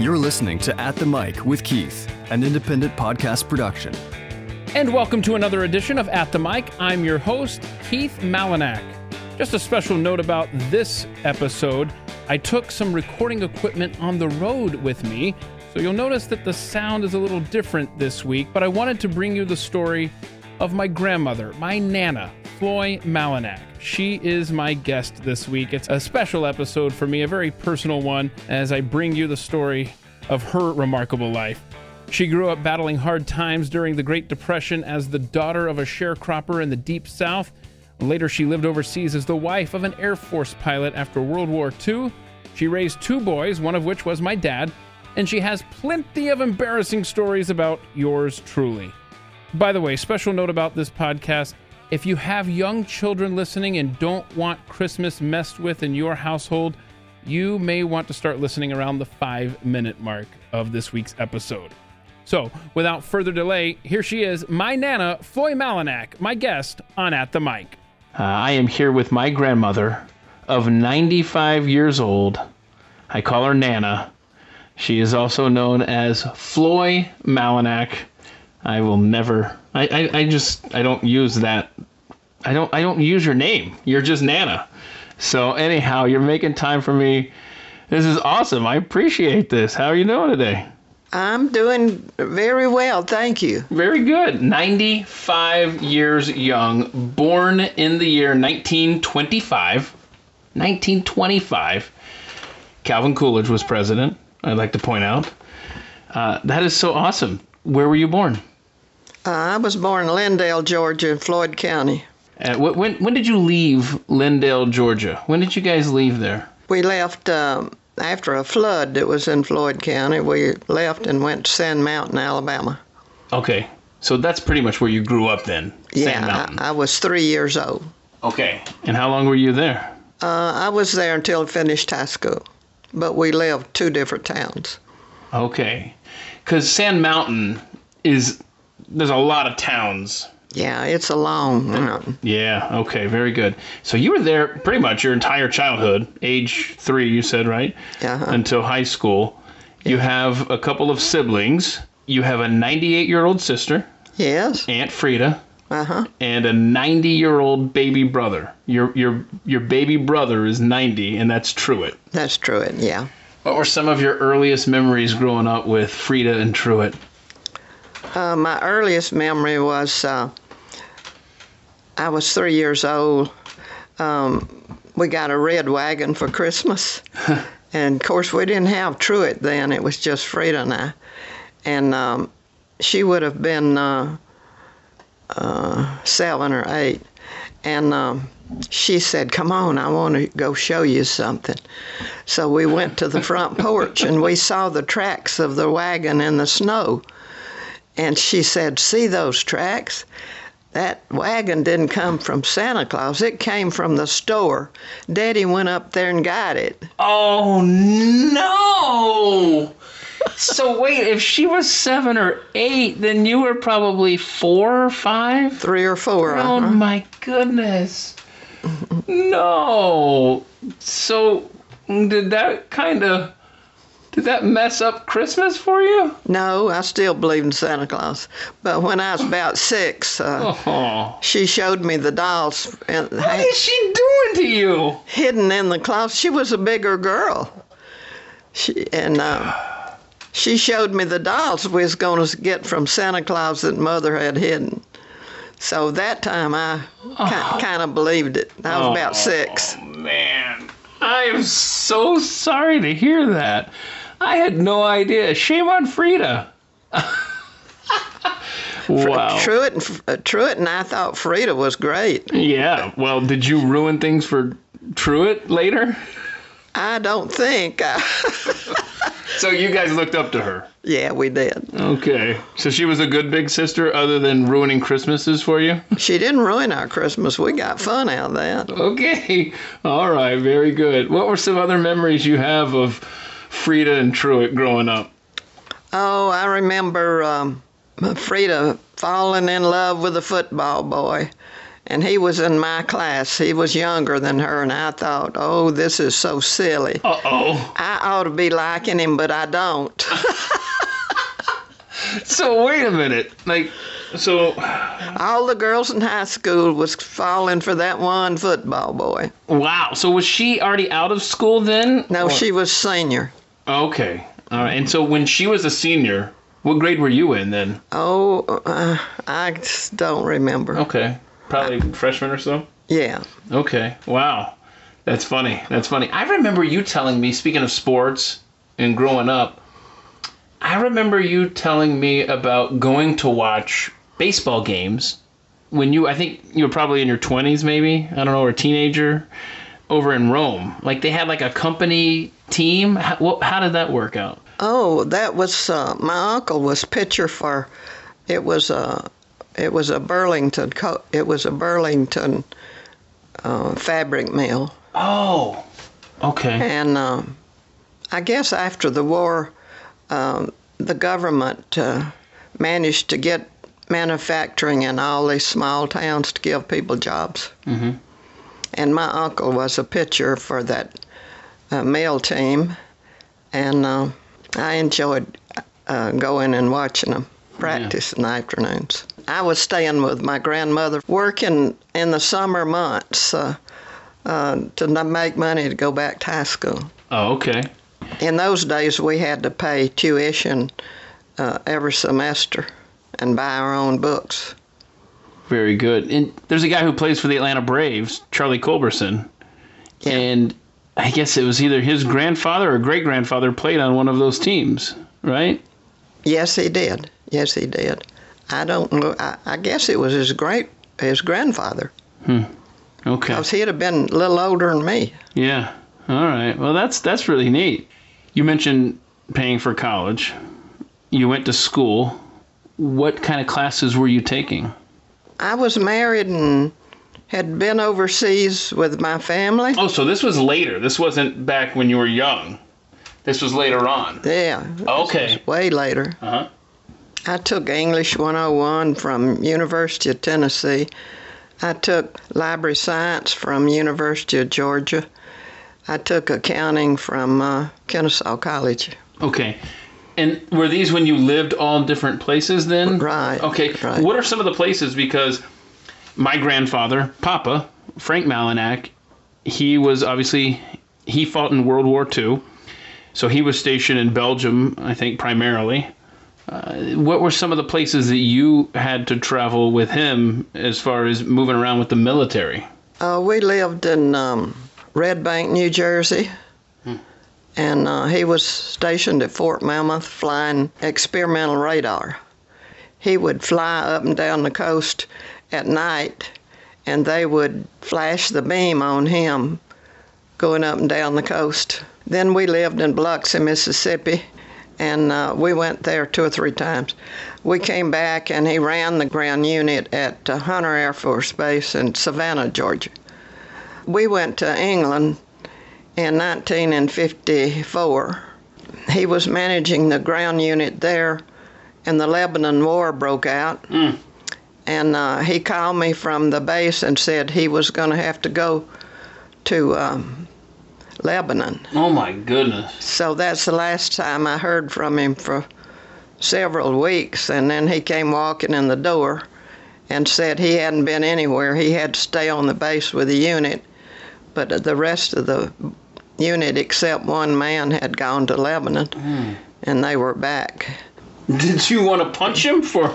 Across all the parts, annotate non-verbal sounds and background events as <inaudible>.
You're listening to At the Mic with Keith, an independent podcast production. And welcome to another edition of At the Mic. I'm your host, Keith Malinak. Just a special note about this episode I took some recording equipment on the road with me, so you'll notice that the sound is a little different this week, but I wanted to bring you the story of my grandmother, my Nana, Floy Malinak. She is my guest this week. It's a special episode for me, a very personal one, as I bring you the story of her remarkable life. She grew up battling hard times during the Great Depression as the daughter of a sharecropper in the Deep South. Later, she lived overseas as the wife of an Air Force pilot after World War II. She raised two boys, one of which was my dad, and she has plenty of embarrassing stories about yours truly. By the way, special note about this podcast if you have young children listening and don't want Christmas messed with in your household, you may want to start listening around the five minute mark of this week's episode. So, without further delay, here she is, my Nana, Floy Malinak, my guest on At the Mic. Uh, I am here with my grandmother of 95 years old. I call her Nana. She is also known as Floy Malinak. I will never. I, I, I just I don't use that. I don't I don't use your name. You're just Nana. So anyhow, you're making time for me. This is awesome. I appreciate this. How are you doing today? I'm doing very well, thank you. Very good. 95 years young, born in the year 1925. 1925. Calvin Coolidge was president, I'd like to point out. Uh, that is so awesome. Where were you born? Uh, I was born in Lindale, Georgia, in Floyd County. Uh, when, when did you leave Lindale, Georgia? When did you guys leave there? We left um, after a flood that was in Floyd County. We left and went to Sand Mountain, Alabama. Okay. So that's pretty much where you grew up then? Sand Yeah, I, I was three years old. okay. And how long were you there? Uh, I was there until I finished high school, but we lived two different towns. Okay. Because Sand Mountain is, there's a lot of towns Yeah, it's a long. Yeah, okay, very good. So you were there pretty much your entire childhood, age three, you said, right? Uh-huh. Until high school. You have a couple of siblings. You have a 98 year old sister, Yes. Aunt Frida, Uh huh. and a 90 year old baby brother. Your, your, your baby brother is 90, and that's Truett. That's Truett. Yeah. What were some of your earliest memories growing up with Frida and Truett? Uh, my earliest memory was uh, I was three years old. Um, we got a red wagon for Christmas. <laughs> and of course, we didn't have Truett then, it was just Frida and I. And um, she would have been uh, uh, seven or eight. And um, she said, Come on, I want to go show you something. So we went to the front porch and we saw the tracks of the wagon in the snow. And she said, See those tracks? That wagon didn't come from Santa Claus, it came from the store. Daddy went up there and got it. Oh no! so wait, if she was seven or eight, then you were probably four or five? Three or four. Oh uh-huh. my goodness. No. So did that kind of did that mess up Christmas for you? No, I still believe in Santa Claus. But when I was about six, uh, Oh. she showed me the dolls and What is she doing to you? hidden in the closet. She was a bigger girl. She and uh, she showed me the dolls we was going to get from Santa Claus that Mother had hidden. So that time I ki- kind of believed it. I was about six. Oh man. I am so sorry to hear that. I had no idea. Shame on Frida. <laughs> wow. Truett and uh, Truett and I thought Frida was great. Yeah. Well, did you ruin things for Truett later? I don't think. uh, <laughs> So you guys looked up to her. yeah, we did. Okay. So she was a good big sister other than ruining Christmases for you? <laughs> She didn't ruin our Christmas. We got fun out of that. Okay. All right. Very good. What were some other memories you have of Frida and Truett growing up? Oh, I remember um, Frida falling in love with a football boy, and he was in my class. He was younger than her, and I thought, oh, this is so silly. Uh oh. I ought to be liking him, but I don't. <laughs> So wait a minute. Like, so All the girls in high school was falling for that one football boy. wow. So was she already out of school then? No, Or- she was senior. Okay. All right. And so when she was a senior, what grade were you in then? Oh, uh, I just don't remember. Okay. Probably freshman or so. Yeah. Okay. Wow. That's funny. That's funny. I remember you telling me, speaking of sports and growing up, I remember you telling me about going to watch baseball games when you, I think you were probably in your 20s, maybe, I don't know, or a teenager, over in Rome. Like they had like a company team. How, what, how did that work out? Oh, that was uh, my uncle was pitcher for. It was a, it was a Burlington. It was a Burlington uh, fabric mill, Oh, okay. and um, I guess after the war, um, the government uh, managed to get manufacturing in all these small towns to give people jobs. Mhm. And my uncle was a pitcher for that uh, mill team, and uh, I enjoyed uh, going and watching them practice in the afternoons. I was staying with my grandmother, working in the summer months uh, uh, to make money to go back to high school. Oh, okay. In those days, we had to pay tuition uh, every semester and buy our own books. Very good. And there's a guy who plays for the Atlanta Braves, Charlie Culberson. Yeah. And I guess it was either his grandfather or great grandfather played on one of those teams, right? Yes, he did. Yes, he did. I don't know. I, I guess it was his great his grandfather, Hmm. Okay. because he'd have been a little older than me. Yeah. All right. Well, that's that's really neat. You mentioned paying for college. You went to school. What kind of classes were you taking? I was married and had been overseas with my family. Oh, so this was later. This wasn't back when you were young. This was later on. Yeah. Okay. Way later. Uh-huh. I took English 101 from University of Tennessee. I took library science from University of Georgia. I took accounting from uh, Kennesaw College. Okay. And were these when you lived all different places then? Right, Okay. right. What are some of the places? Because my grandfather, Papa, Frank Malinak, he was obviously, he fought in World War II. So he was stationed in Belgium, I think, primarily. Uh, what were some of the places that you had to travel with him as far as moving around with the military? Uh, we lived in um, Red Bank, New Jersey, and uh, he was stationed at Fort Monmouth flying experimental radar. He would fly up and down the coast at night, and they would flash the beam on him going up and down the coast. Then we lived in Biloxi, Mississippi, and uh, we went there two or three times. We came back, and he ran the ground unit at uh, Hunter Air Force Base in Savannah, Georgia. We went to England in 1954. He was managing the ground unit there, and the Lebanon War broke out. Mm. And uh, he called me from the base and said he was going to have to go to um, Lebanon. Oh my goodness. So that's the last time I heard from him for several weeks. And then he came walking in the door and said he hadn't been anywhere. He had to stay on the base with the unit. But the rest of the unit, except one man, had gone to Lebanon and they were back. Did you want to punch him for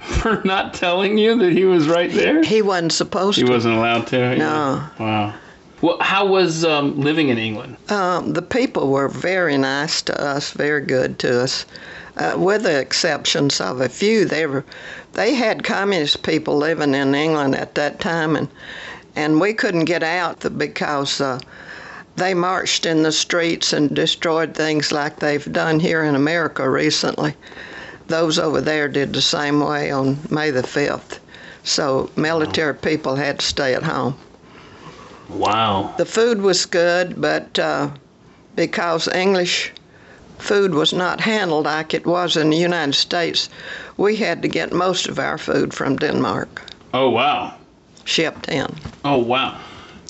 for not telling you that he was right there? He wasn't supposed He to. He wasn't allowed to. No. Wow. Well, how was um, living in England? Um, the people were very nice to us, very good to us, uh, with the exceptions of a few. They were, they had communist people living in England at that time, and and we couldn't get out because uh, they marched in the streets and destroyed things like they've done here in America recently. Those over there did the same way on May the 5th. So military people had to stay at home. Wow. The food was good, but uh, because English food was not handled like it was in the United States, we had to get most of our food from Denmark. Oh wow. shipped in. Oh wow.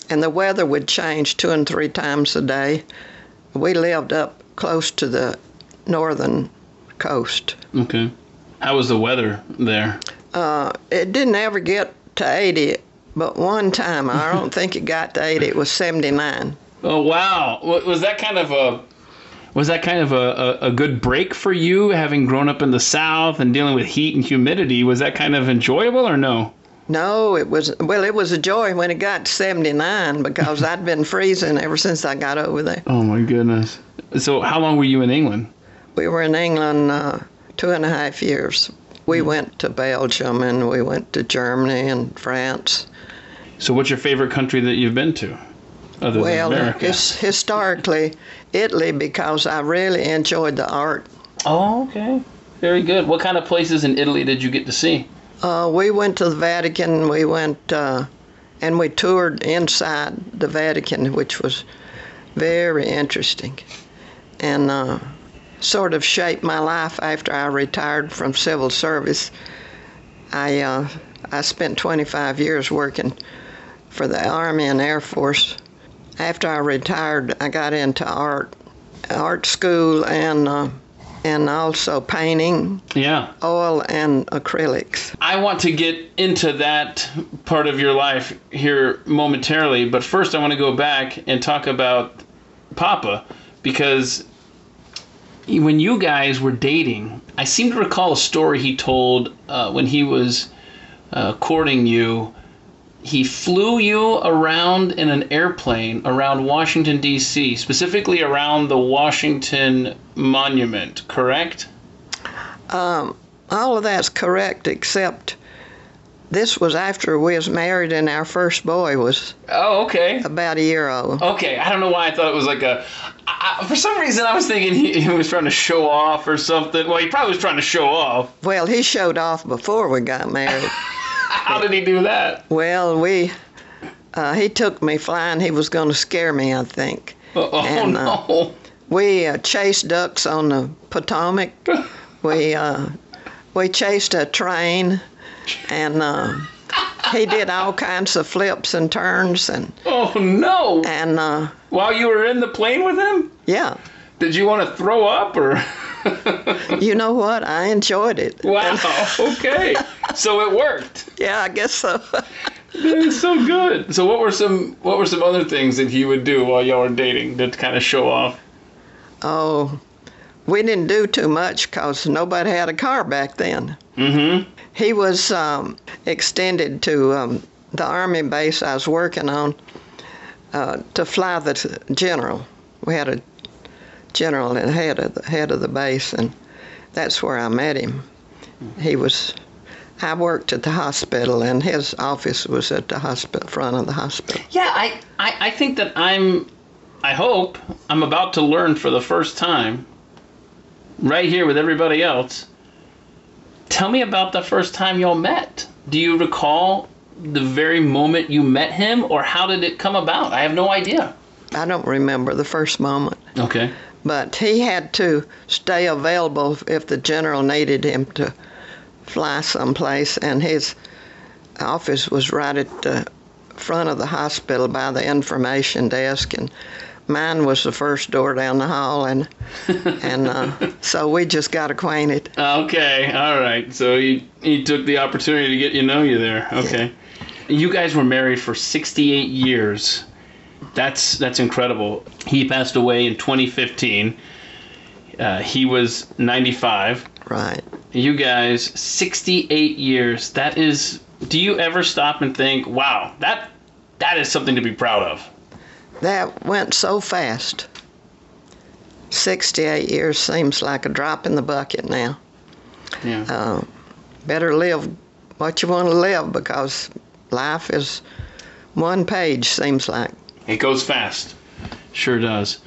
And the weather would change two and three times a day. We lived up close to the northern coast. Okay. How was the weather there? Uh, it didn't ever get to 80, but one time, I <laughs> don't think it got to 80, it was 79. Oh wow. Was that kind of a was that kind of a, a, a good break for you having grown up in the south and dealing with heat and humidity? Was that kind of enjoyable or no? No, it was, well, it was a joy when it got to 79 because <laughs> I'd been freezing ever since I got over there. Oh my goodness. So how long were you in England? We were in England uh, two and a half years. We went to Belgium and we went to Germany and France. So what's your favorite country that you've been to? Other Well, than America. his, historically, Italy because I really enjoyed the art. Oh, okay. Very good. What kind of places in Italy did you get to see? Uh, we went to the Vatican. We went uh, and we toured inside the Vatican, which was very interesting, and uh, sort of shaped my life after I retired from civil service. I uh, I spent 25 years working for the Army and Air Force. After I retired, I got into art, art school, and uh, and also painting, Yeah. oil and acrylics. I want to get into that part of your life here momentarily, but first I want to go back and talk about Papa because when you guys were dating, I seem to recall a story he told uh, when he was uh, courting you. He flew you around in an airplane around Washington, D.C., specifically around the Washington Monument, correct? Um, all of that's correct, except this was after we was married and our first boy was Oh, okay. about a year old. Okay, I don't know why I thought it was like a. I, for some reason, I was thinking he, he was trying to show off or something. Well, he probably was trying to show off. Well, he showed off before we got married. <laughs> How did he do that? well, we uh, he took me flying. He was going to scare me, I think. Oh, oh, And, uh, no! We uh, chased ducks on the Potomac. <laughs> We uh, we chased a train, and uh, he did all kinds of flips and turns, and Oh no! and uh, While you were in the plane with him, yeah. did you want to throw up or? <laughs> You know what? I enjoyed it. wow. Okay. So it worked. Yeah, I guess so. <laughs> Is so good. So what were some what were some other things that he would do while y'all were dating to kind of show off? oh, we didn't do too much because nobody had a car back then. Mm-hmm. He was um, extended to um, the army base I was working on uh, to fly the general. We had a general at head of the head of the base, and that's where I met him. He was. I worked at the hospital, and his office was at the hospital front of the hospital. Yeah, I, I, I think that I'm, I hope I'm about to learn for the first time, right here with everybody else. Tell me about the first time y'all met. Do you recall the very moment you met him, or how did it come about? I have no idea. I don't remember the first moment. Okay. but he had to stay available if the general needed him to fly someplace and his office was right at the front of the hospital by the information desk and mine was the first door down the hall and and uh, <laughs> so we just got acquainted Okay, all right. So he he took the opportunity to get you know you there. Okay. You guys were married for 68 years. That's that's incredible. He passed away in 2015. Uh, he was 95. right You guys 68 years. That is do you ever stop and think, "Wow, that that is something to be proud of." That went so fast 68 years seems like a drop in the bucket now Yeah. uh, better live what you want to live because life is one page seems like It goes fast. Sure does.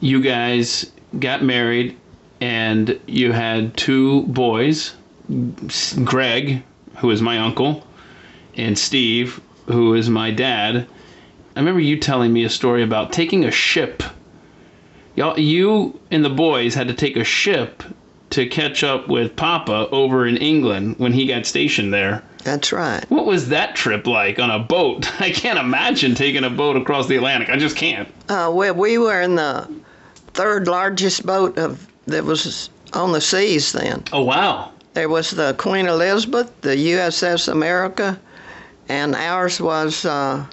You guys got married and you had two boys Greg, who is my uncle, and Steve, who is my dad. I remember you telling me a story about taking a ship. Y'all, you and the boys had to take a ship to catch up with Papa over in England when he got stationed there. That's right. What was that trip like on a boat? <laughs> I can't imagine taking a boat across the Atlantic. I just can't. Uh, well, we were in the third largest boat of that was on the seas then. Oh wow. There was the Queen Elizabeth, the USS America, and ours was uh,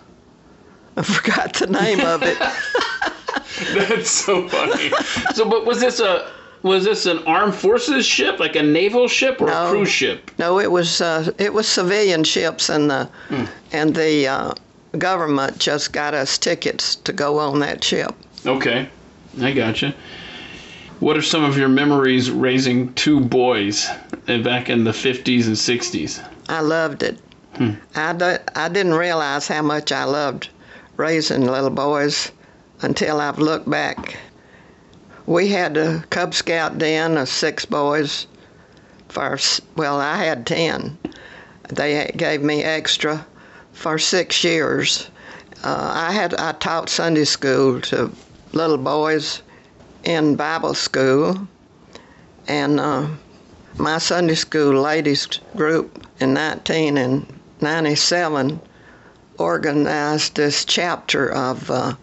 I forgot the name of it. <laughs> That's so funny. so, but was this a was this an armed forces ship, like a naval ship or a No. cruise ship? No, it was uh, it was civilian ships, and the and the uh, government just got us tickets to go on that ship. Okay, I gotcha. What are some of your memories raising two boys uh, back in the 50s and 60s? I loved it. I, do, I didn't realize how much I loved raising little boys until I've looked back. We had a Cub Scout den of six boys. For well, I had ten. They gave me extra for six years. Uh, I had I taught Sunday school to little boys in Bible school, and uh, my Sunday school ladies group in 1997 organized this chapter of uh,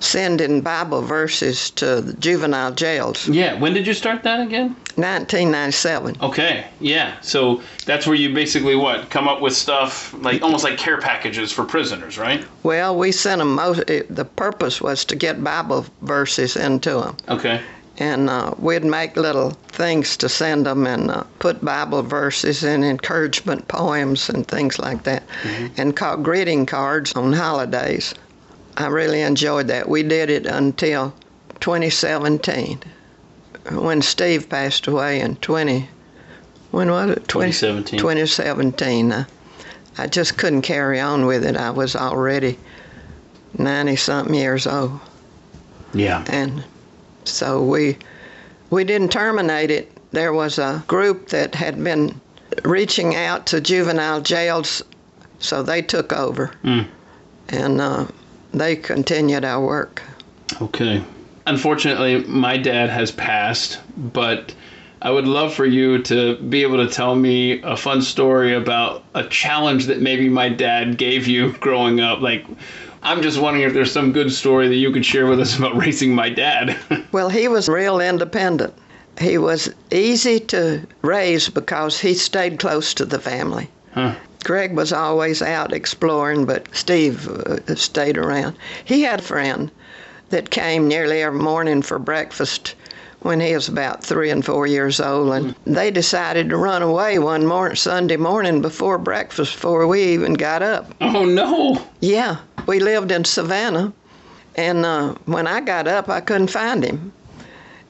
sending Bible verses to the juvenile jails. Yeah, when did you start that again? 1997. Okay, yeah. So that's where you basically what come up with stuff like almost like care packages for prisoners, right? Well, we sent them. Most, the purpose was to get Bible verses into them, Okay. And uh, we'd make little things to send them and uh, put Bible verses and encouragement poems and things like that, and called greeting cards on holidays. I really enjoyed that. We did it until 2017, when Steve passed away in 20. When was it? 2017. 2017. Uh, I just couldn't carry on with it. I was already 90 something years old. Yeah. And so we we didn't terminate it. There was a group that had been reaching out to juvenile jails, so they took over. Mm. And uh, they continued our work. Okay. Unfortunately, my dad has passed, but I would love for you to be able to tell me a fun story about a challenge that maybe my dad gave you <laughs> growing up. Like, I'm just wondering if there's some good story that you could share with us about <laughs> raising my dad. <laughs> Well, he was real independent. He was easy to raise because he stayed close to the family. Huh. Greg was always out exploring, but Steve uh, stayed around. He had a friend that came nearly every morning for breakfast when he was about three and four years old, and they decided to run away one morning, Sunday morning before breakfast, before we even got up. oh, no. Yeah, we lived in Savannah, and uh, when I got up, I couldn't find him.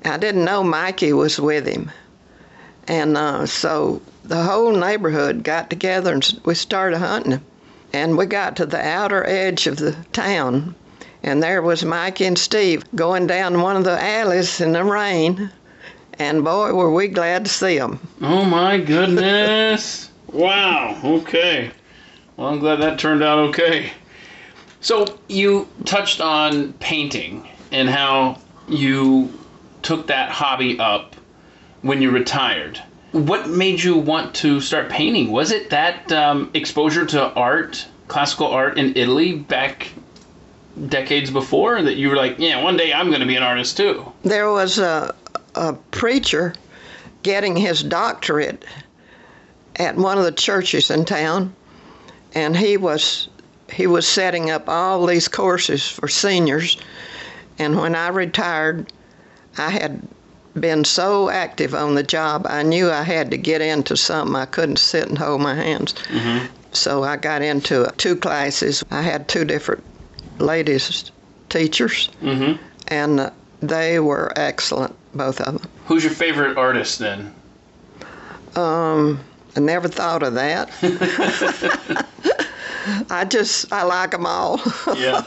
I didn't know Mikey was with him, and uh, so the whole neighborhood got together and we started hunting him. And we got to the outer edge of the town, and there was Mike and Steve going down one of the alleys in the rain, and boy, were we glad to see them. Oh, my goodness. <laughs> wow. Okay. Well, I'm glad that turned out okay. So, you touched on painting and how you took that hobby up when you retired. What made you want to start painting? Was it that um, exposure to art, classical art in Italy back decades before that you were like, yeah, one day I'm going to be an artist too? there was a, a preacher getting his doctorate at one of the churches in town, and he was he was setting up all these courses for seniors. And when I retired, I had been so active on the job, I knew I had to get into something. I couldn't sit and hold my hands. Mm-hmm. So I got into two classes. I had two different ladies teachers, Mm-hmm. and they were excellent, both of them. Who's your favorite artist then? Um, I never thought of that. <laughs> I just I like them all. <laughs> yeah.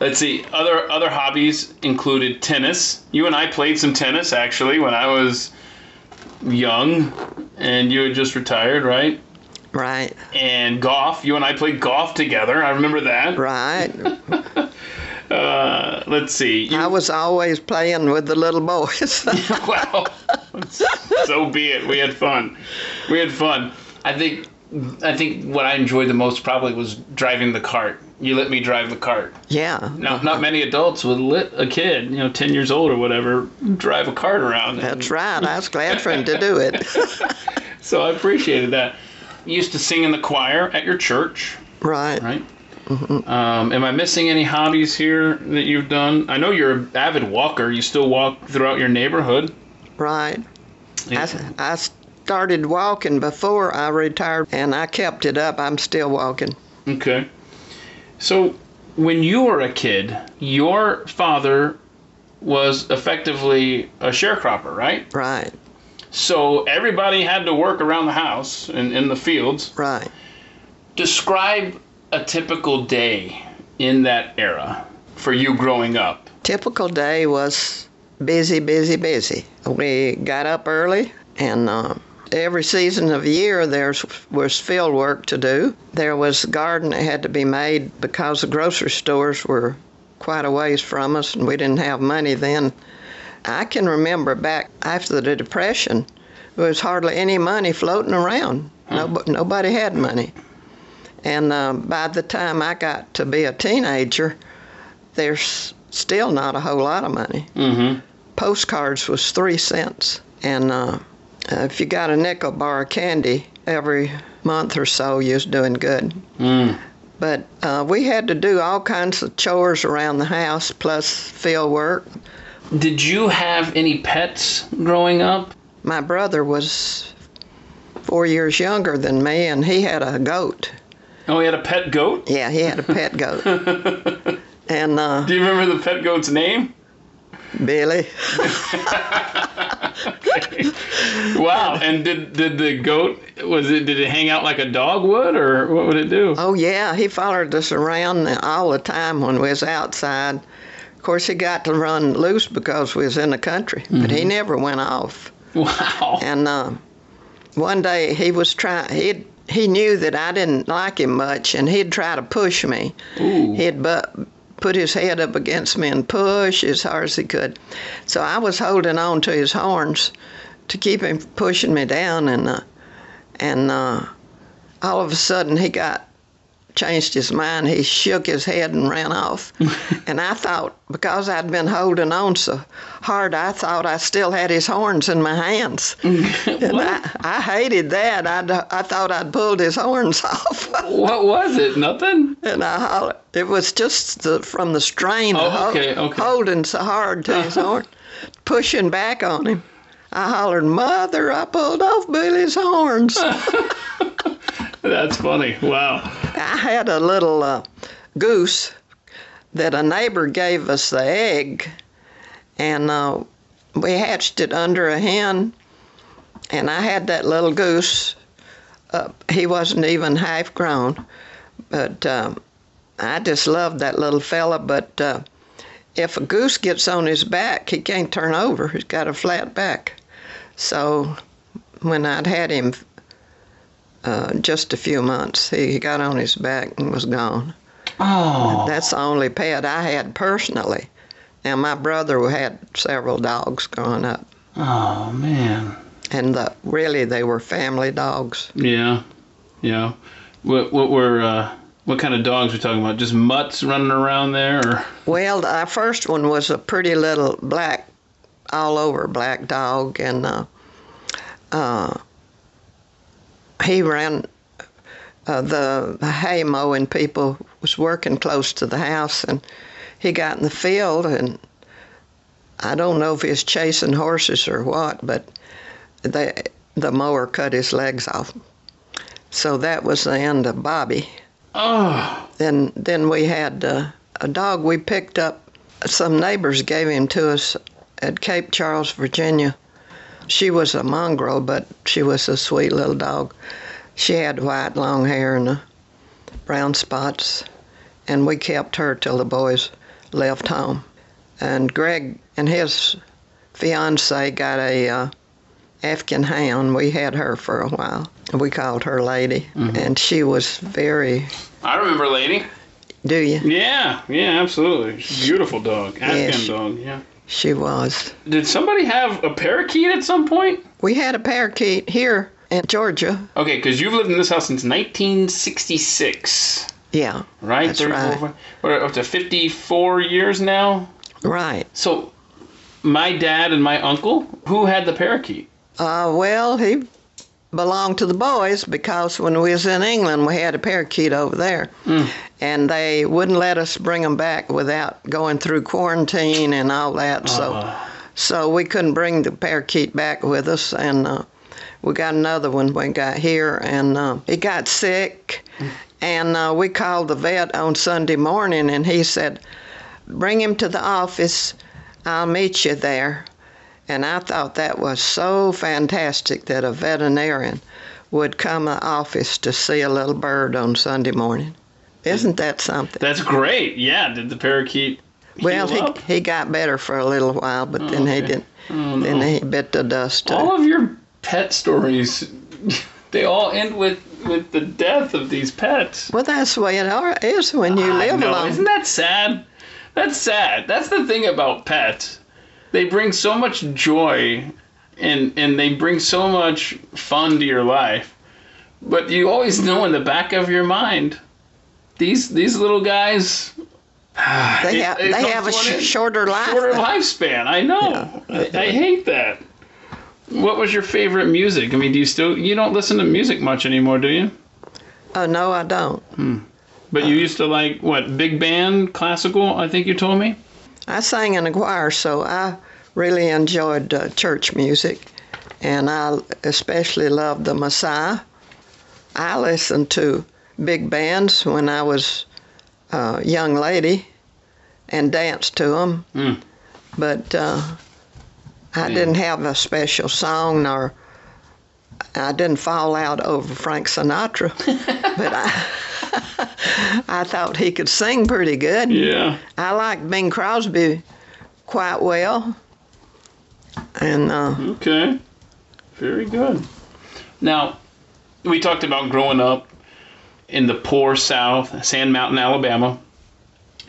Let's see. Other other hobbies included tennis. You and I played some tennis actually when I was young, and you had just retired, right? Right, And golf. You and I played golf together. I remember that. right. <laughs> Uh, let's see. You, I was always playing with the little boys. <laughs> wow. so be it. We had fun. We had fun. I think I think what I enjoyed the most probably was driving the cart. You let me drive the cart. Yeah. Now, not many adults would let a kid, you know, 10 years old or whatever, drive a cart around. That's right. I was glad for him to do it. <laughs> So I appreciated that. You used to sing in the choir at your church, right. right? Um, am I missing any hobbies here that you've done? I know you're an avid walker. You still walk throughout your neighborhood. Right. I, I started walking before I retired and I kept it up. I'm still walking. Okay. So, when you were a kid, your father was effectively a sharecropper, right? Right. So everybody had to work around the house and in the fields. Right. Describe a typical day in that era for you growing up. Typical day was busy, busy, busy. We got up early and uh, every season of the year there was field work to do. There was a garden that had to be made because the grocery stores were quite a ways from us and we didn't have money then. I can remember back after the Depression, there was hardly any money floating around. No, nobody had money. And uh, by the time I got to be a teenager, there's still not a whole lot of money. Mm-hmm. Postcards was three cents, and uh, if you got a nickel bar of candy every month or so, you was doing good. Mm. But uh, we had to do all kinds of chores around the house, plus field work. Did you have any pets growing up? My brother was four years younger than me, and he had a goat. Oh, he had a pet goat? Yeah, he had a pet goat. <laughs> and uh, Do you remember the pet goat's name? Billy, <laughs> Wow. And did did the goat was it did it hang out like a dog would or what would it do? oh yeah, he followed us around all the time when we was outside. Of course, he got to run loose because we was in the country, but he never went off. Wow. And uh, one day he was trying. He he knew that I didn't like him much, and he'd try to push me. Ooh. He'd bu- put his head up against me and push as hard as he could. So I was holding on to his horns to keep him pushing me down, and uh, and uh, all of a sudden he got changed his mind. He shook his head and ran off. <laughs> and I thought because I'd been holding on so hard, I thought I still had his horns in my hands. <laughs> and I, I hated that. I'd, I thought I'd pulled his horns <laughs> off. What was it? Nothing? And I hollered. It was just the, from the strain Oh, of okay, okay. holding so hard to his horn, pushing back on him. I hollered, Mother, I pulled off Billy's horns. <laughs> That's funny. Wow. I had a little uh, goose that a neighbor gave us the egg, and uh, we hatched it under a hen. And I had that little goose. Uh, he wasn't even half grown, but um, I just loved that little fella. But uh, if a goose gets on his back, he can't turn over. He's got a flat back. So when I'd had him uh, just a few months. He got on his back and was gone. Oh. That's the only pet I had personally. Now my brother had several dogs growing up, Oh man. and the, really they were family dogs. Yeah. Yeah. What what were uh what kind of dogs we talking about? Just mutts running around there or Well, our first one was a pretty little black, all over black dog, and uh, uh, he ran. Uh, the hay mowing people was working close to the house, and he got in the field, and I don't know if he was chasing horses or what, but they, the mower cut his legs off. So that was the end of Bobby Oh. then then we had uh, a dog we picked up. Some neighbors gave him to us at Cape Charles, Virginia. She was a mongrel, but she was a sweet little dog. She had white long hair and brown spots, and we kept her till the boys left home. And Greg and his fiance got a uh, Afghan hound. We had her for a while. We called her Lady, and she was very. I remember lady. Do you? Yeah, yeah, absolutely. She's a beautiful dog. Afghan she- dog, yeah. She was. Did somebody have a parakeet at some point? We had a parakeet here in Georgia. Okay, because you've lived in this house since 1966, Yeah, right? That's 34, right. We're up to 54 years now. right. So, my dad and my uncle, who had the parakeet? Uh, well, he belonged to the boys because when we was in England, we had a parakeet over there, and they wouldn't let us bring them back without going through quarantine and all that. So, so we couldn't bring the parakeet back with us, and uh, we got another one when we got here, and uh, he got sick, and uh, we called the vet on Sunday morning, and he said, "Bring him to the office. I'll meet you there." And I thought that was so fantastic that a veterinarian would come to the office to see a little bird on Sunday morning. Isn't that something? That's great. Yeah. Did the parakeet? Well, he, up? he got better for a little while, but then he didn't. Oh, Then no. he bit the dust. All of your pet stories, <laughs> they all end with with the death of these pets. well, that's the way it is when you I live know. alone. Isn't that sad? That's sad. That's the thing about pets. They bring so much joy and and they bring so much fun to your life. But you always know in the back of your mind, these these little guys <sighs> They it- they have a sh- shorter life. shorter lifespan. I know. I, I hate that. What was your favorite music? I mean, do you still you don't listen to music much anymore, do you? Oh no, I don't. Hmm. But you uh-huh. used to like what big band, classical? I think you told me. I sang in a choir, so I really enjoyed uh, church music, and I especially loved the Messiah. I listened to big bands when I was a young lady and danced to them, Mm. but uh, I didn't have a special song nor I didn't fall out over Frank Sinatra, <laughs> but I <laughs> I thought he could sing pretty good. Yeah. I like Bing Crosby quite well. And uh, Okay. Very good. Now, we talked about growing up in the poor South, Sand Mountain, Alabama.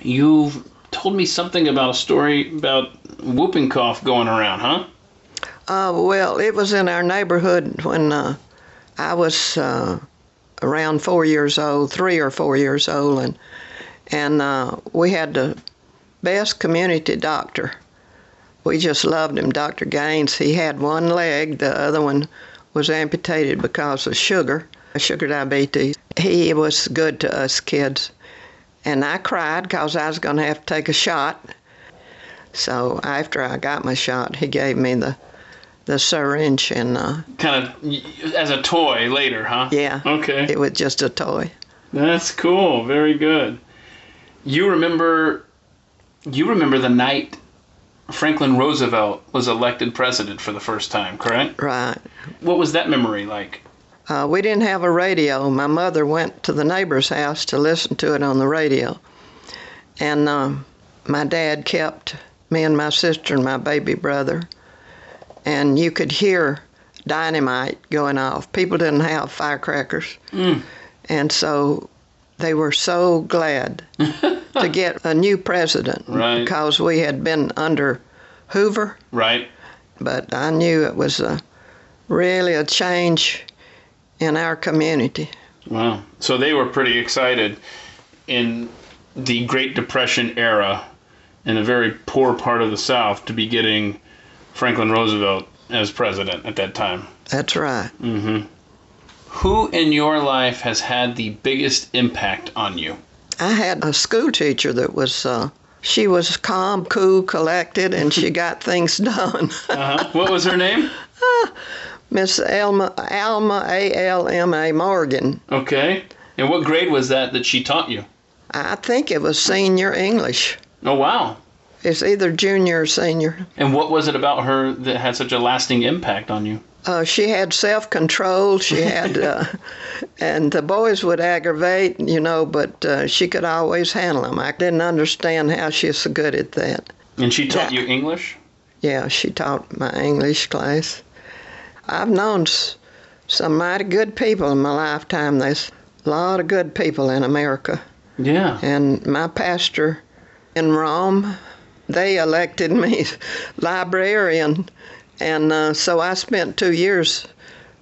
You've told me something about a story about whooping cough going around, huh? uh, well, it was in our neighborhood when uh, I was uh, around four years old, three or four years old, and and uh, we had the best community doctor. We just loved him, Dr. Gaines. He had one leg, the other one was amputated because of sugar, sugar diabetes. He was good to us kids. And I cried because I was going to have to take a shot. So after I got my shot, he gave me the the syringe, and uh, Kind of as a toy later, huh? yeah, Okay. it was just a toy. That's cool. Very good. You remember you remember the night Franklin Roosevelt was elected president for the first time, correct? Right. What was that memory like? Uh, we didn't have a radio. My mother went to the neighbor's house to listen to it on the radio. And um, my dad kept me and my sister and my baby brother. And you could hear dynamite going off. People didn't have firecrackers. Mm. And so they were so glad to <laughs> get a new president Right. because we had been under Hoover Right? but I knew it was a, really a change in our community. Wow. So they were pretty excited in the Great Depression era in a very poor part of the South to be getting Franklin Roosevelt as president at that time. That's right. hmm Who in your life has had the biggest impact on you? I had a school teacher that was, uh, she was calm, cool, collected, and she got <laughs> things done. Uh-huh. What was her name? <laughs> Miss Alma, Alma, A L M A Morgan. Okay. And what grade was that that she taught you? I think it was senior English. Oh, wow. It's either junior or senior. And what was it about her that had such a lasting impact on you? Uh, she had self control. She <laughs> had, uh, and the boys would aggravate, you know, but uh, she could always handle them. I didn't understand how she's so good at that. And she taught Yeah. you English? Yeah, she taught my English class. I've known s- some mighty good people in my lifetime. There's a lot of good people in America. Yeah. And my pastor in Rome, they elected me <laughs> librarian, and uh, so I spent two years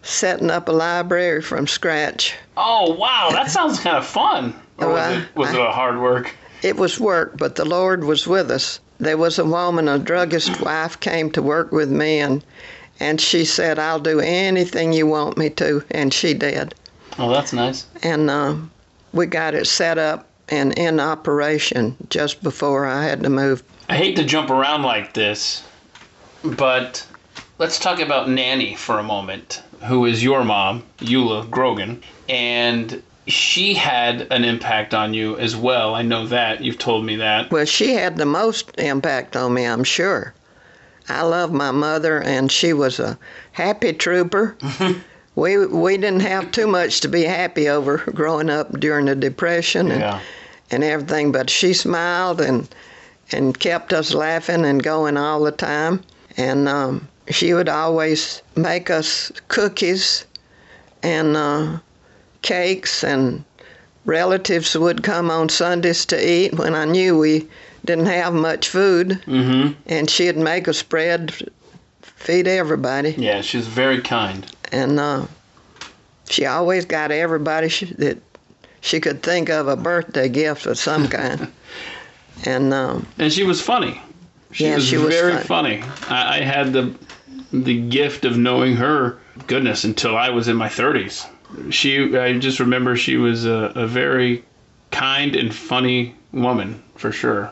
setting up a library from scratch. Oh wow, that sounds kind of fun. Or was Well, it was it I- a hard work? It was work, but the Lord was with us. There was a woman, a druggist wife, came to work with me, and and she said, "I'll do anything you want me to," and she did. Oh, that's nice. And uh, we got it set up and in operation just before I had to move. I hate to jump around like this, but let's talk about Nanny for a moment, who is your mom, Eula Grogan, and she had an impact on you as well. I know that. You've told me that. Well, she had the most impact on me, I'm sure. I love my mother, and she was a happy trooper. <laughs> we we didn't have too much to be happy over growing up during the depression and, Yeah. and everything, but she smiled and and kept us laughing and going all the time. And um, she would always make us cookies and uh, cakes, and relatives would come on Sundays to eat when I knew we didn't have much food, Mm-hmm. and she'd make a spread, feed everybody, Yeah, she's very kind. and uh, she always got everybody sh- that she could think of a birthday gift of some <laughs> kind. And um, And she was funny. She Yeah, was she was very funny. I, I had the the gift of knowing her, goodness, until I was in my 30s. She, I just remember she was a, a very kind and funny woman, for sure.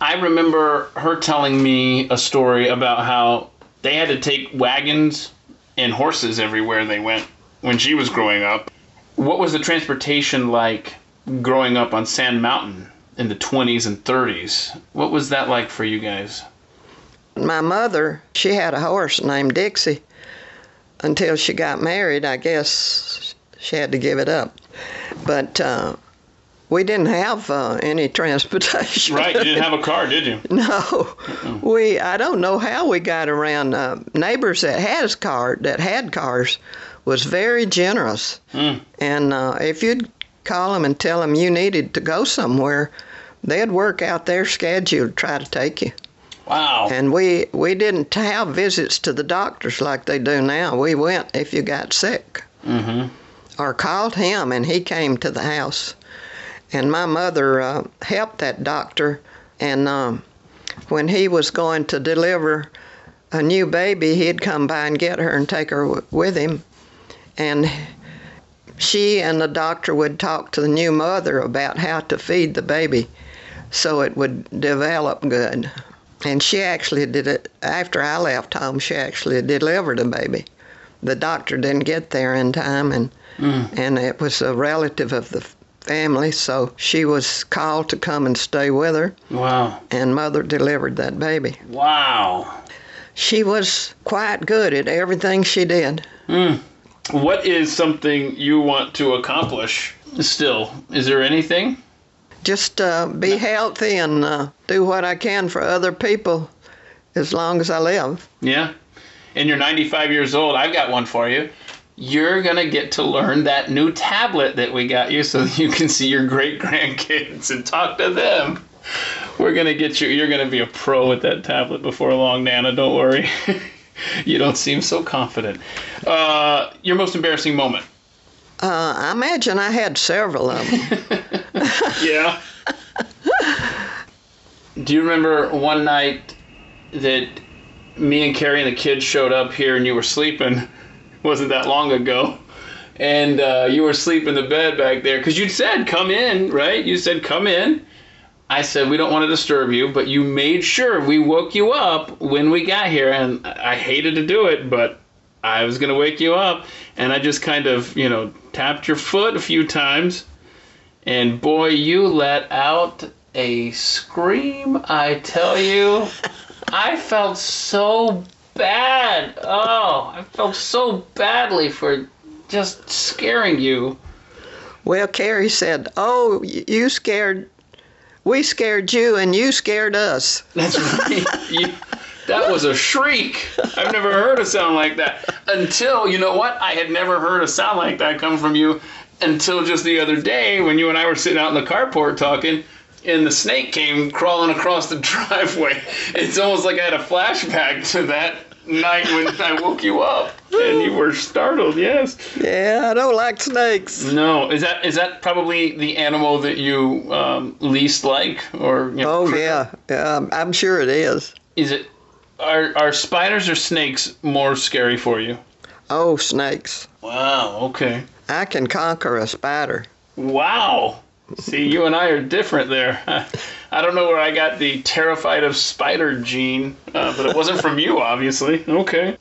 I remember her telling me a story about how they had to take wagons and horses everywhere they went when she was growing up. What was the transportation like growing up on Sand Mountain in the 20s and 30s? What was that like for you guys? my mother, she had a horse named Dixie until she got married. I guess she had to give it up. But uh, we didn't have uh, any <laughs> transportation. Right, you didn't have a car, did you? <laughs> No, we. I don't know how we got around. Uh, neighbors that had car that had cars was very generous, Mm. and uh, if you'd call them and tell them you needed to go somewhere, they'd work out their schedule to try to take you. Wow. And we we didn't have visits to the doctors like they do now. We went if you got sick, Mm-hmm. or called him and he came to the house. And my mother uh, helped that doctor, and um, when he was going to deliver a new baby, he'd come by and get her and take her w- with him. And she and the doctor would talk to the new mother about how to feed the baby so it would develop good. And she actually did it after I left home. She actually delivered a baby. The doctor didn't get there in time, and Mm. and it was a relative of the family, so she was called to come and stay with her, Wow. and mother delivered that baby. Wow. She was quite good at everything she did. Mm. What is something you want to accomplish still? Is there anything? Just uh, be healthy and uh, do what I can for other people as long as I live. Yeah. And you're 95 years old. I've got one for you. You're going to get to learn that new tablet that we got you so you can see your great grandkids and talk to them. We're going to get you, you're going to be a pro with that tablet before long, Nana. Don't worry. <laughs> you don't seem so confident. Uh, your most embarrassing moment? Uh, I imagine I had several of them. <laughs> Yeah. Do you remember one night that me and Carrie and the kids showed up here and you were sleeping? Wasn't that long ago. And uh, you were asleep in the bed back there because you'd said, come in, right? You said, come in. I said, we don't want to disturb you, but you made sure we woke you up when we got here. And I hated to do it, but I was going to wake you up. And I just kind of, you know, tapped your foot a few times. And boy, you let out a scream, I tell you. <laughs> I felt so bad. Oh, I felt so badly for just scaring you. Well, Carrie said, "Oh, you scared, we scared you, and you scared us." That's right. <laughs> You, that was a shriek. I've never heard a sound like that. Until, you know what? I had never heard a sound like that come from you until just the other day when you and I were sitting out in the carport talking. and the snake came crawling across the <laughs> driveway. It's almost like I had a flashback to that night when I woke you up and you were startled. Yes. Yeah, I don't like snakes. No, is that is that probably the animal that you um, least like, or you know, Oh yeah, I'm, I'm sure it is. is it? Are are spiders or snakes more scary for you? Oh, snakes. Wow. Okay. I can conquer a spider. Wow. See, you and I are different there. <laughs> I don't know where I got the terrified of spider gene, uh, but it wasn't from you, obviously. Okay.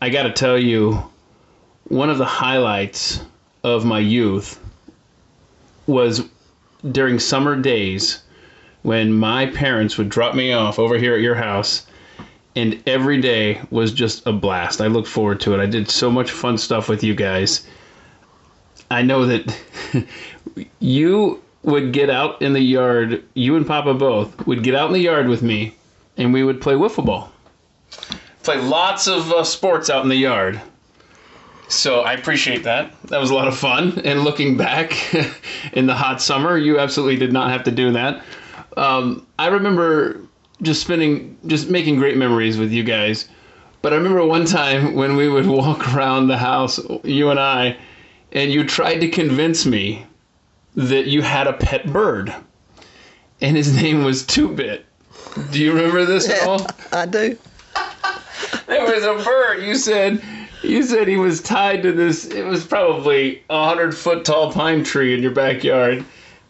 I got to tell you, one of the highlights of my youth was during summer days when my parents would drop me off over here at your house and every day was just a blast. I look forward to it. I did so much fun stuff with you guys. I know that <laughs> you would get out in the yard, you and Papa both would get out in the yard with me, and we would play wiffle ball. Play lots of uh, sports out in the yard. So I appreciate that. That was a lot of fun. And looking back <laughs> in the hot summer, you absolutely did not have to do that. Um, I remember just spending, just making great memories with you guys. But I remember one time when we would walk <laughs> around the house, you and I, and you tried to convince me that you had a pet bird, and his name was Two Bit. Do you remember this at all? <laughs> I do. <laughs> There was a bird. You said you said he was tied to this. It was probably a hundred foot tall pine tree in your backyard,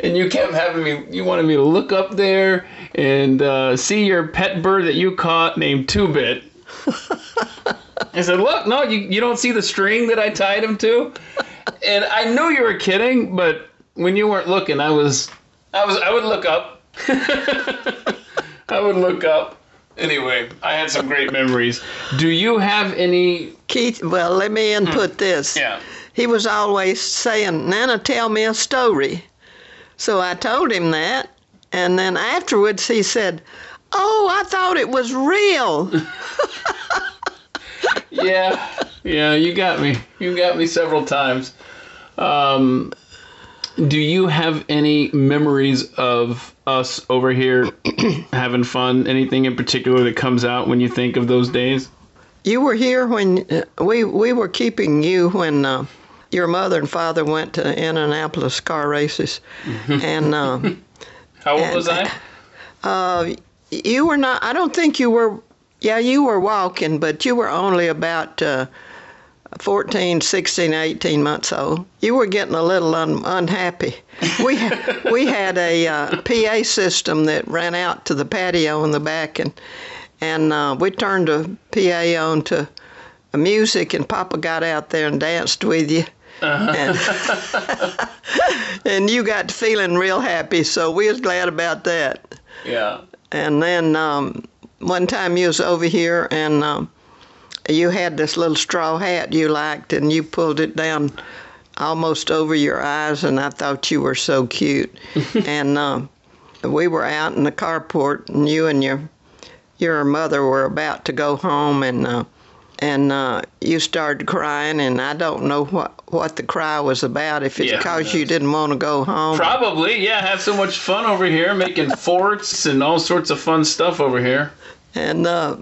and you kept having me. You wanted me to look up there and uh, see your pet bird that you caught named Two Bit. I said, "Look, no, you you don't see the string that I tied him to." And I knew you were kidding, but when you weren't looking, I was, I was, I would look up. <laughs> I would look up. Anyway, I had some great memories. Do you have any? Keith, well, let me input this. Yeah. He was always saying, Nana, tell me a story. So I told him that. And then afterwards he said, Oh, I thought it was real. <laughs> Yeah, yeah, you got me. You got me several times. Um, do you have any memories of us over here <clears throat> having fun? Anything in particular that comes out when you think of those days? You were here when uh, we we were keeping you when uh, your mother and father went to Indianapolis car races, and uh, <laughs> How old And- was I? <laughs> uh, you were not. I don't think you were. Yeah, you were walking, but you were only about uh, 14, 16, 18 months old. You were getting a little un- unhappy. We <laughs> we had a uh, PA system that ran out to the patio in the back, and and uh, we turned the PA on to music, and Papa got out there and danced with you. And, <laughs> and you got feeling real happy, so we was glad about that. Yeah. And then um, one time you was over here and um, you had this little straw hat you liked and you pulled it down almost over your eyes and I thought you were so cute. <laughs> and um, we were out in the carport and you and your your mother were about to go home and uh, and uh, you started crying and I don't know what what the cry was about if it's Yeah, because you didn't want to go home. Probably, yeah. Have so much fun over here, making <laughs> forts and all sorts of fun stuff over here. and uh,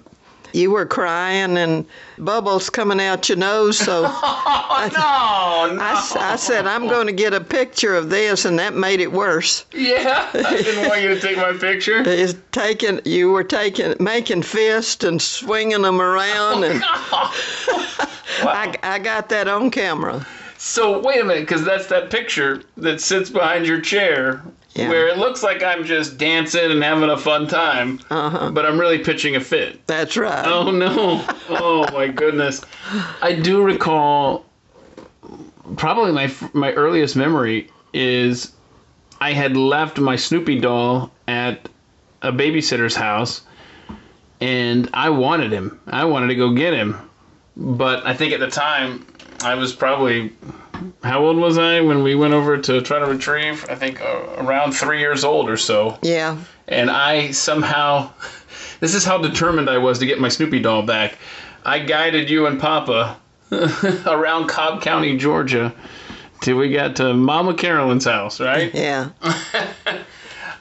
you were crying and bubbles coming out your nose. So Oh <laughs> no, no. I, I said, I'm going to get a picture of this, and that made it worse. Yeah, I didn't want you to take my picture. <laughs> Is taking you were taking making fists and swinging them around, and I, I got that on camera. So wait a minute, because that's that picture that sits behind your chair, Yeah. where it looks like I'm just dancing and having a fun time, Uh-huh. but I'm really pitching a fit. That's right. Oh no! Oh my goodness! I do recall. Probably my my earliest memory is I had left my Snoopy doll at a babysitter's house, and I wanted him. I wanted to go get him, but I think at the time I was probably how old was I when we went over to try to retrieve? I think uh, around three years old or so Yeah. and I somehow this is how determined I was to get my Snoopy doll back. I guided you and Papa <laughs> around Cobb County, Georgia, till we got to Mama Carolyn's house, right? Yeah. <laughs>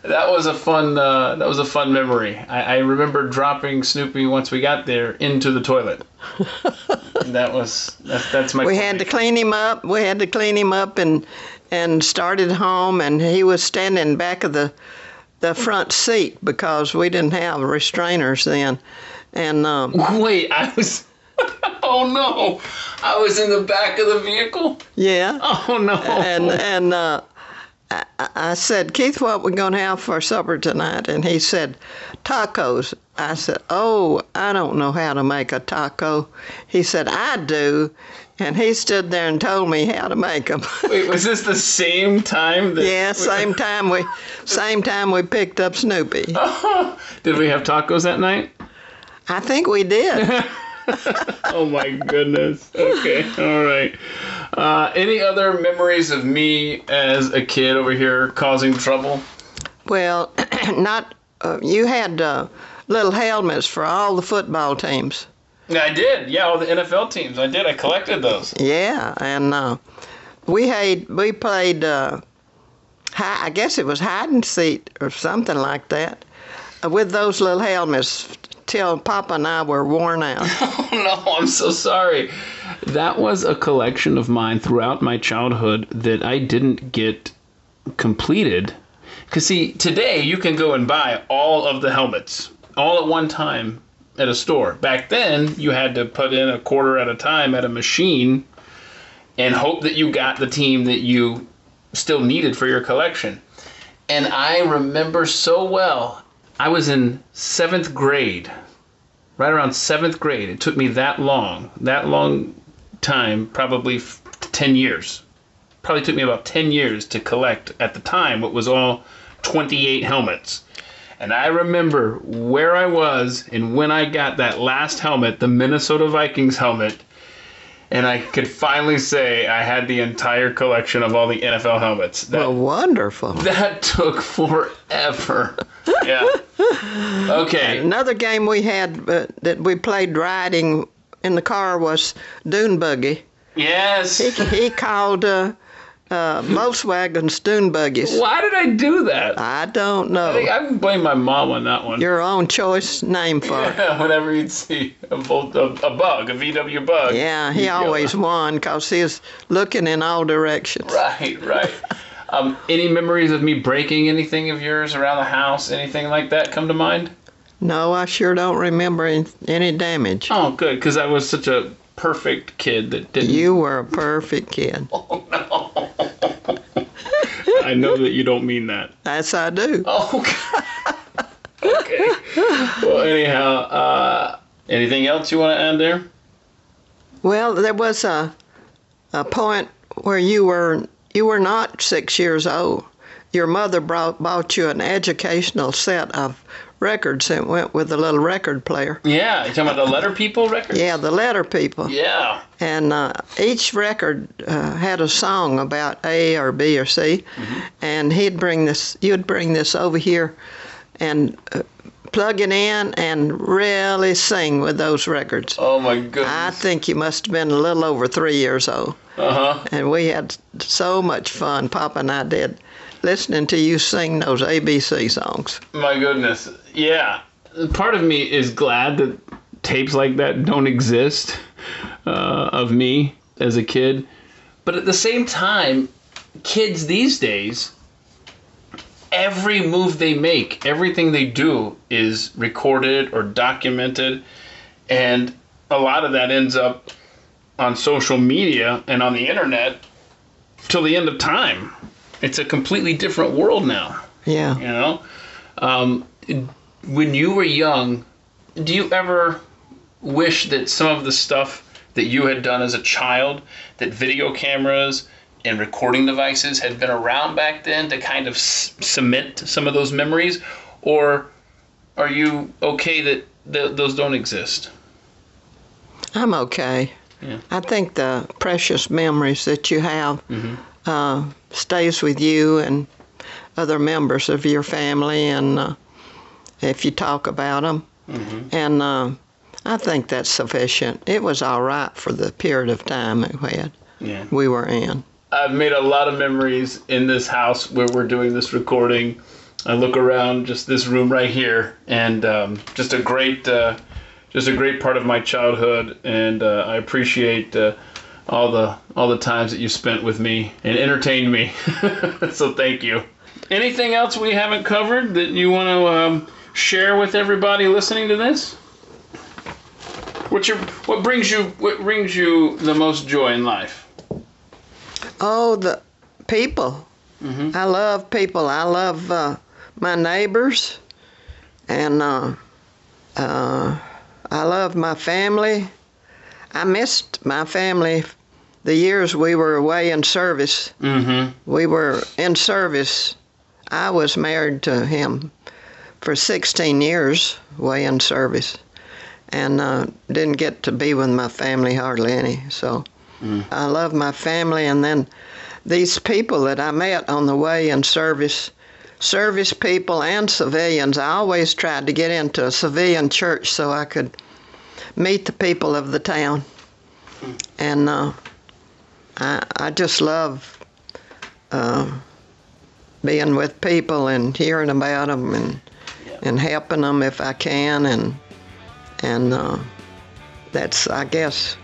that was a fun. Uh, that was a fun memory. I, I remember dropping Snoopy once we got there into the toilet. <laughs> that was that's, that's my. We had to clean him up. We had to clean him up and and started home, and he was standing back of the the front seat because we didn't have restrainers then, and um, Wait, I was. <laughs> oh no! I was in the back of the vehicle. yeah, Oh no! and and uh, I, I said, Keith, what we gonna have for supper tonight? And he said, tacos. I said, Oh, I don't know how to make a taco. He said, I do, and he stood there and told me how to make them. <laughs> Wait, was this the same time that? yeah, same time we, same time we picked up Snoopy. <laughs> Did we have tacos that night? I think we did. <laughs> <laughs> Oh my goodness. Okay, all right. Uh, any other memories of me as a kid over here causing trouble? well, <clears throat> not. Uh, you had uh, little helmets for all the football teams. Yeah, I did. Yeah, all the NFL teams. I did. I collected those. Yeah, and uh, we had we played. Uh, I guess it was hide and seek or something like that, with those little helmets till Papa and I were worn out. <laughs> Oh no, I'm so sorry. That was a collection of mine throughout my childhood that I didn't get completed. Because, see, today you can go and buy all of the helmets all at one time at a store. Back then, you had to put in a quarter at a time at a machine and hope that you got the team that you still needed for your collection. And I remember so well, I was in seventh grade right around seventh grade. It took me that long, that long time, probably f- 10 years. Probably took me about 10 years to collect at the time what was all 28 helmets. And I remember where I was and when I got that last helmet, the Minnesota Vikings helmet, and I could finally say I had the entire collection of all the NFL helmets. That, well, wonderful. <laughs> that took forever. Yeah. Okay. Another game we had uh, that we played riding in the car was dune buggy. Yes. He, he called uh, uh, Volkswagen dune buggies. Why did I do that? I don't I think know. I blame my mom on that one. Your own choice name for it. Yeah, <laughs> whenever you'd see a, volt, a, a bug, a VW bug. Yeah, he always won because he was looking in all directions. Right, right. <laughs> um, any memories of me breaking anything of yours around the house? Anything like that come to mind? No, I sure don't remember any, any damage. Oh, good, because I was such a perfect kid that didn't. You were a perfect kid. <laughs> Oh no! <laughs> I know that you don't mean that. Yes, I do. Oh, <laughs> okay. okay. Well, anyhow, uh, anything else you want to add there? Well, there was a a point where you were you were not six years old. Your mother brought bought you an educational set of records that went with the little record player. Yeah, you talking about the letter people record? Yeah, the letter people. Yeah. And uh, each record uh, had a song about A or B or C, and he'd bring this. You'd bring this over here, and uh, plug it in and really sing with those records. Oh my goodness. I think you must have been a little over three years old, Uh huh. and we had so much fun. Papa and I did, listening to you sing those ABC songs. My goodness. Yeah. Part of me is glad that tapes like that don't exist uh, of me as a kid. But at the same time, kids these days, every move they make, everything they do is recorded or documented. And a lot of that ends up on social media and on the internet till the end of time. It's a completely different world now. Yeah. You know, um, when you were young, do you ever wish that some of the stuff that you had done as a child, that video cameras and recording devices had been around back then to kind of c- cement some of those memories, or are you okay that th- those don't exist? I'm okay. Yeah. I think the precious memories that you have Mhm. uh, stays with you and other members of your family, and uh, if you talk about them, Mhm. and uh, I think that's sufficient. It was all right for the period of time we had Yeah. we were in. I've made a lot of memories in this house where we're doing this recording I look around just this room right here, and um, just a great, uh, just a great part of my childhood, and uh, I appreciate uh, all the all the times that you spent with me and entertained me. <laughs> so thank you. Anything else we haven't covered that you want to um, share with everybody listening to this? What's your what brings you what brings you the most joy in life? Oh, the people. Mhm. I love people. I love uh, my neighbors, and uh, uh, I love my family. I missed my family the years we were away in service. Mm-hmm. We were in service. I was married to him for 16 years, away in service, and uh, didn't get to be with my family hardly any. So I love my family, and then these people that I met on the way in service, service people and civilians. I always tried to get into a civilian church so I could meet the people of the town, and uh, I I just love. Uh, being with people and hearing about them and and helping them if I can and and uh, that's I guess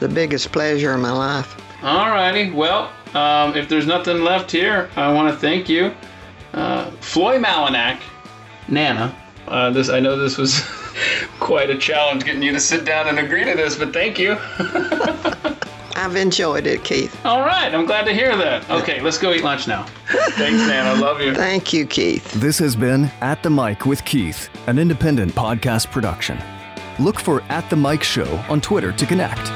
the biggest pleasure in my life. All righty. Well, um, if there's nothing left here, I want to thank you, uh, Floyd Malinak, Nana. Uh, this I know this was <laughs> quite a challenge getting you to sit down and agree to this, but thank you. <laughs> I've enjoyed it, Keith. All right, I'm glad to hear that. Okay, let's go eat lunch now. Thanks, Nana. I love you. Thank you, Keith. This has been At the Mic with Keith, an independent podcast production. Look for At the Mic Show on Twitter to connect.